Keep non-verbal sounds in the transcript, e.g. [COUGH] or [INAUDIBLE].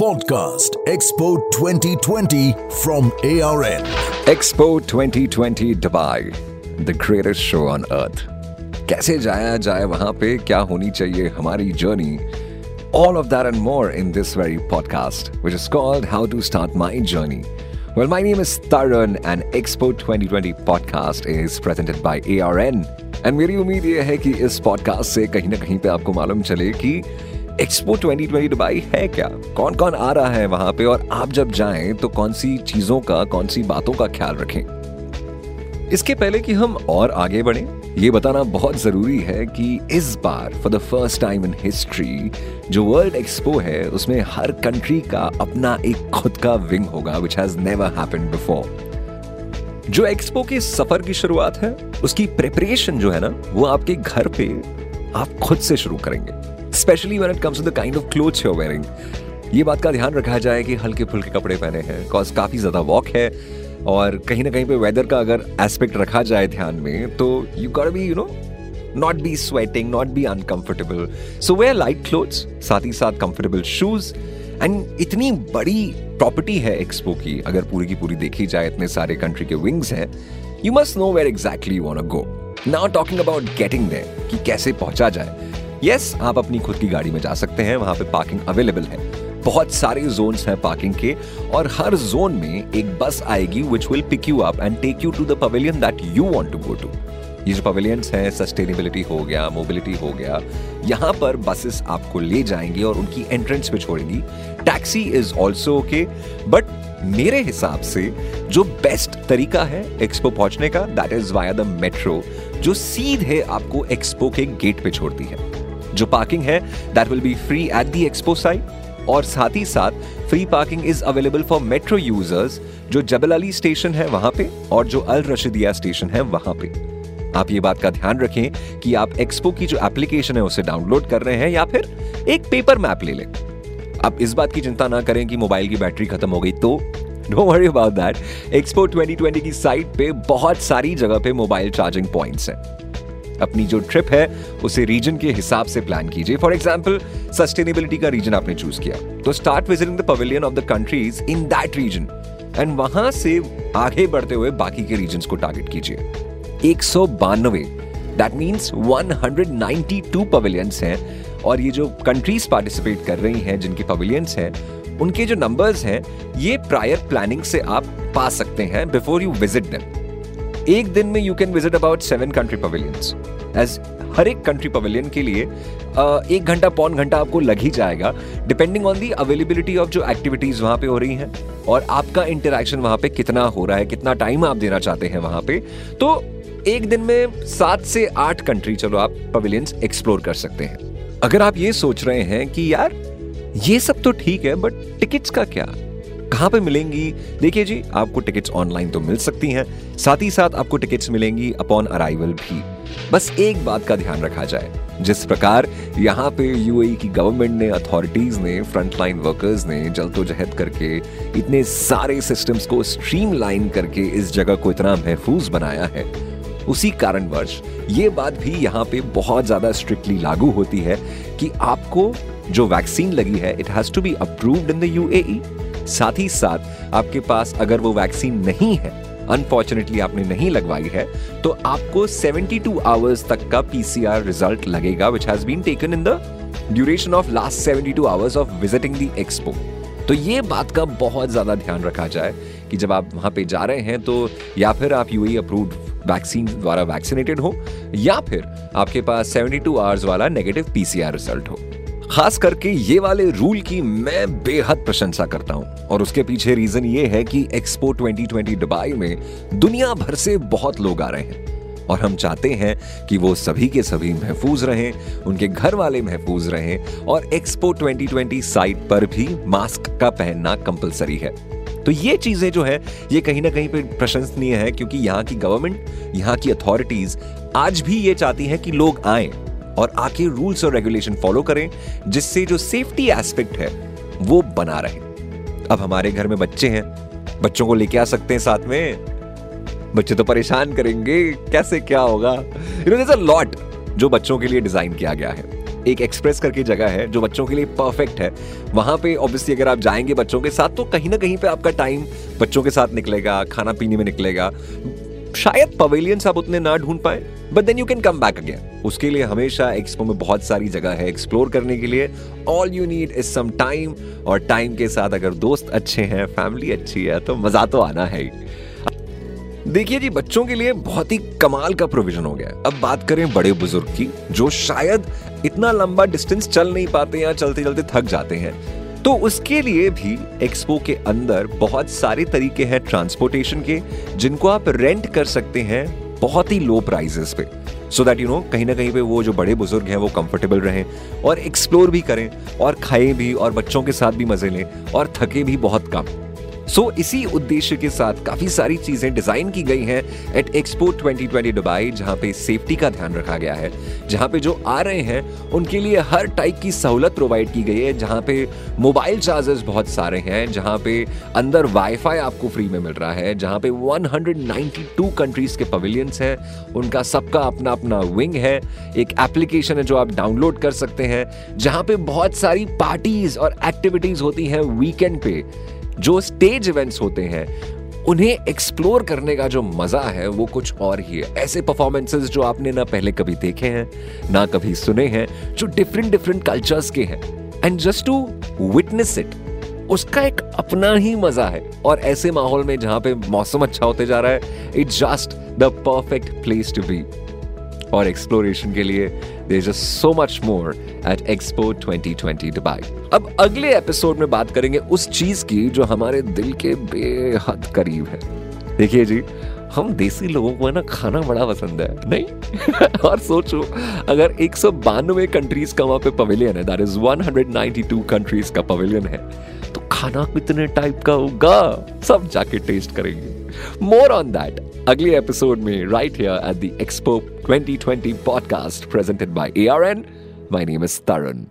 Podcast Expo 2020 from ARN. Expo 2020 Dubai, the greatest show on earth. कैसे जाया जाए वहां पे क्या होनी चाहिए हमारी journey All of that and more in this very podcast, which is called How to Start My Journey. Well, my name is Tarun, and Expo 2020 podcast is presented by ARN. And मेरी उम्मीद ये है कि इस podcast से कहीं ना कहीं पे आपको मालूम चले कि एक्सपो 2020 दुबई है क्या? कौन कौन आ रहा है वहाँ पे? और आप जब जाएँ तो कौन सी चीज़ों का कौन सी बातों का ख्याल रखें? इसके पहले कि हम और आगे बढ़ें, ये बताना बहुत ज़रूरी है कि इस बार for the first time in history जो वर्ल्ड एक्सपो है, उसमें हर कंट्री का अपना एक खुद का विंग होगा which has never happened before जो एक्सपो के सफ़र की शुरुआत है, उसकी प्रिपरेशन जो है ना, वो आपके घर पे आप खुद से शुरू करेंगे। Specially when it comes to the kind of clothes you are wearing ये बात का ध्यान रखा जाए कि हल्के फुल्के कपड़े पहने हैं कॉज काफ़ी ज़्यादा वॉक है, और कहीं ना कहीं पे वेदर का अगर एस्पेक्ट रखा जाए ध्यान में तो you got be you know not be sweating not be uncomfortable so wear light clothes साथ ही साथ कंफर्टेबल शूज़ एंड इतनी बड़ी प्रॉपर्टी है एक्सपो की, अगर पूरी की पूरी देखी जाए, इतने सारे कंट्री के विंग्स हैं you must know where exactly want go now talking about getting there कि कैसे पहुँचा जाए यस yes, आप अपनी खुद की गाड़ी में जा सकते हैं वहाँ पे पार्किंग अवेलेबल है। बहुत सारे जोन्स हैं पार्किंग के और हर जोन में एक बस आएगी which will pick you up and take you to the pavilion that you want to go to ये जो पवेलियंस हैं सस्टेनेबिलिटी हो गया मोबिलिटी हो गया यहाँ पर बसेस आपको ले जाएँगी और उनकी एंट्रेंस पे छोड़ेंगी। Taxi is also okay but मेरे हिसाब से जो बेस्ट तरीका है एक्सपो पहुँचने का that is via the metro जो सीधे आपको एक्सपो के गेट पे छोड़ती है। जो पार्किंग है that will be free at the expo side और साथ ही साथ free parking is available for metro users जो जबल अली स्टेशन है वहाँ पे और जो अल रशीदिया स्टेशन है वहाँ पे। आप ये बात का ध्यान रखें कि आप एक्सपो की जो एप्लीकेशन है उसे डाउनलोड कर रहे हैं या फिर एक पेपर मैप ले लें। आप इस बात की चिंता ना करें कि मोबाइल की बैटरी खत्म हो गई तो। Don't worry about that expo 2020 की साइट पे बहुत सारी जगह पे मोबाइल चार्जिंग पॉइंट्स हैं। अपनी जो ट्रिप है, उसे रीजन के हिसाब से प्लान कीजिए। फॉर एग्ज़ाम्पल सस्टेनेबिलिटी का रीजन आपने चूज़ किया। तो start visiting the pavilion of the countries in that region and वहाँ से आगे बढ़ते हुए बाकी के रीजन को टारगेट कीजिए। एक सौ बानवे। दैट मीन्स 192 पवेलियंस हैं। और ये जो कंट्रीज़ पार्टिसिपेट कर रही हैं, जिनके पवेलियंस हैं, उनके जो नंबर्स हैं, ये प्रायर प्लानिंग से आप पा सकते हैं बिफोर यू विज़िट देम एक दिन में you can visit about seven country pavilions as हर एक कंट्री पवेलियन के लिए एक घंटा, पौन घंटा आपको लग ही जाएगा depending on the availability of जो एक्टिविटीज़ वहाँ पे हो रही हैं और आपका इंटरेक्शन वहाँ पे कितना हो रहा है, कितना टाइम आप देना चाहते हैं वहाँ पे। तो एक दिन में सात से आठ कंट्री चलो आप पवेलियंस एक्सप्लोर कर सकते हैं। अगर आप ये सोच रहे हैं कि यार, ये सब तो ठीक है बट टिकट्स का क्या? कहाँ पे मिलेंगी? देखिए जी, आपको टिकट्स ऑनलाइन तो मिल सकती हैं, साथ ही साथ आपको टिकट्स मिलेंगी अपॉन अराइवल भी। बस एक बात का ध्यान रखा जाए, जिस प्रकार यहाँ पे यूएई की गवर्नमेंट ने अथॉरिटीज ने फ्रंटलाइन वर्कर्स ने जल्दोजहद करके इतने सारे सिस्टम्स को स्ट्रीमलाइन करके इस जगह को इतना महफूज बनाया है, उसी कारणवश ये बात भी यहाँ पे बहुत ज़्यादा स्ट्रिक्टली लागू होती है कि आपको जो वैक्सीन लगी है it has to be approved in the UAE साथ ही साथ आपके पास अगर वो वैक्सीन नहीं है अनफॉर्चुनेटली आपने नहीं लगवाई है तो आपको 72 आवर्स तक का पीसीआर रिज़ल्ट लगेगा which has been taken in the duration of last 72 hours of visiting the expo तो ये बात का बहुत ज़्यादा ध्यान रखा जाए कि जब आप वहाँ पे जा रहे हैं तो या फिर आप यूएई अप्रूव्ड वैक्सीन द्वारा वैक्सीनेटेड हो, या फिर आपके पास 72 आवर्स वाला नेगेटिव पीसीआर रिज़ल्ट हो। खास करके ये वाले रूल की मैं बेहद प्रशंसा करता हूँ। और उसके पीछे रीजन ये है कि एक्सपो 2020 दुबई में दुनिया भर से बहुत लोग आ रहे हैं। और हम चाहते हैं कि वो सभी के सभी महफूज रहें, उनके घर वाले महफूज रहें और एक्सपो 2020 साइट पर भी मास्क का पहनना कंपलसरी है। तो ये चीज़ें जो है, ये कहीं ना कहीं पे प्रशंसनीय है, क्योंकि यहाँ की गवर्नमेंट यहाँ की अथॉरिटीज आज भी ये चाहती है कि लोग आए। और आके रूल्स और रेगुलेशन फॉलो करें, जिससे जो सेफ्टी एस्पेक्ट है, वो बना रहे। अब हमारे घर में बच्चे हैं, बच्चों को लेके आ सकते हैं साथ में। बच्चे तो परेशान करेंगे, कैसे क्या होगा? यू नो लॉट जो बच्चों के लिए डिज़ाइन किया गया है। एक एक्सप्रेस करके जगह है, जो बच्चों के लिए परफेक्ट है। वहाँ पे ऑब्वियसली अगर आप जाएँगे बच्चों के साथ तो कहीं ना कहीं पे आपका टाइम बच्चों के साथ निकलेगा खाना पीने में निकलेगा। शायद पवेलियंस आप उतने ना ढूंढ पाए but then you can come back again उसके लिए हमेशा एक्सपो में बहुत सारी जगह है एक्सप्लोर करने के लिए। All you need is some time और टाइम के साथ अगर दोस्त अच्छे हैं फैमिली अच्छी है तो मज़ा तो आना है देखिए जी, बच्चों के लिए बहुत ही कमाल का प्रोविज़न हो गया अब बात करें बड़े बुज़ुर्ग की, जो शायद इतना लंबा डिस्टेंस चल नहीं पाते या चलते चलते थक जाते हैं। तो उसके लिए भी एक्सपो के अंदर बहुत सारे तरीके हैं ट्रांसपोर्टेशन के, जिनको आप रेंट कर सकते हैं बहुत ही लो प्राइजेस पे। सो दैट यू नो कहीं ना कहीं पे वो जो बड़े बुज़ुर्ग हैं, वो कंफर्टेबल रहें और एक्सप्लोर भी करें और खाएँ भी और बच्चों के साथ भी मज़े लें और थके भी बहुत कम। सो so, इसी उद्देश्य के साथ काफ़ी सारी चीज़ें डिज़ाइन की गई हैं एट एक्सपो 2020 दुबई जहाँ पे सेफ्टी का ध्यान रखा गया है। जहाँ पे जो आ रहे हैं उनके लिए हर टाइप की सहूलत प्रोवाइड की गई है जहाँ पे मोबाइल चार्जेस बहुत सारे हैं जहाँ पे अंदर वाईफाई आपको फ्री में मिल रहा है जहाँ पे 192 कंट्रीज़ के पवेलियंस हैं उनका सबका अपना अपना विंग है एक एप्लीकेशन है जो आप डाउनलोड कर सकते हैं जहाँ पे बहुत सारी पार्टीज़ और एक्टिविटीज़ होती हैं वीकेंड पे। जो स्टेज इवेंट्स होते हैं, उन्हें एक्सप्लोर करने का जो मज़ा है, वो कुछ और ही है। ऐसे परफॉर्मेंसेस जो आपने ना पहले कभी देखे हैं, ना कभी सुने हैं, जो डिफरेंट डिफरेंट कल्चर्स के हैं। And just to witness it उसका एक अपना ही मज़ा है। और ऐसे माहौल में जहाँ पे मौसम अच्छा होते जा रहा है it's just the perfect place to be और एक्सप्लोरेशन के लिए there just so much more at expo 2020 Dubai अब अगले एपिसोड में बात करेंगे उस चीज़ की जो हमारे दिल के बेहद करीब है। देखिए जी, हम देसी लोगों को है ना, खाना बड़ा पसंद है। नहीं? [LAUGHS] और सोचो, अगर एक सौ बानवे कंट्रीज़ का वहाँ पे पवेलियन है दैट इज़ 192 कंट्रीज़ का पवेलियन है तो खाना कितने टाइप का होगा? सब जाके टेस्ट करेंगे। मोर ऑन दैट अगले एपिसोड में right here at the expo 2020 podcast presented by ARN my name is Tarun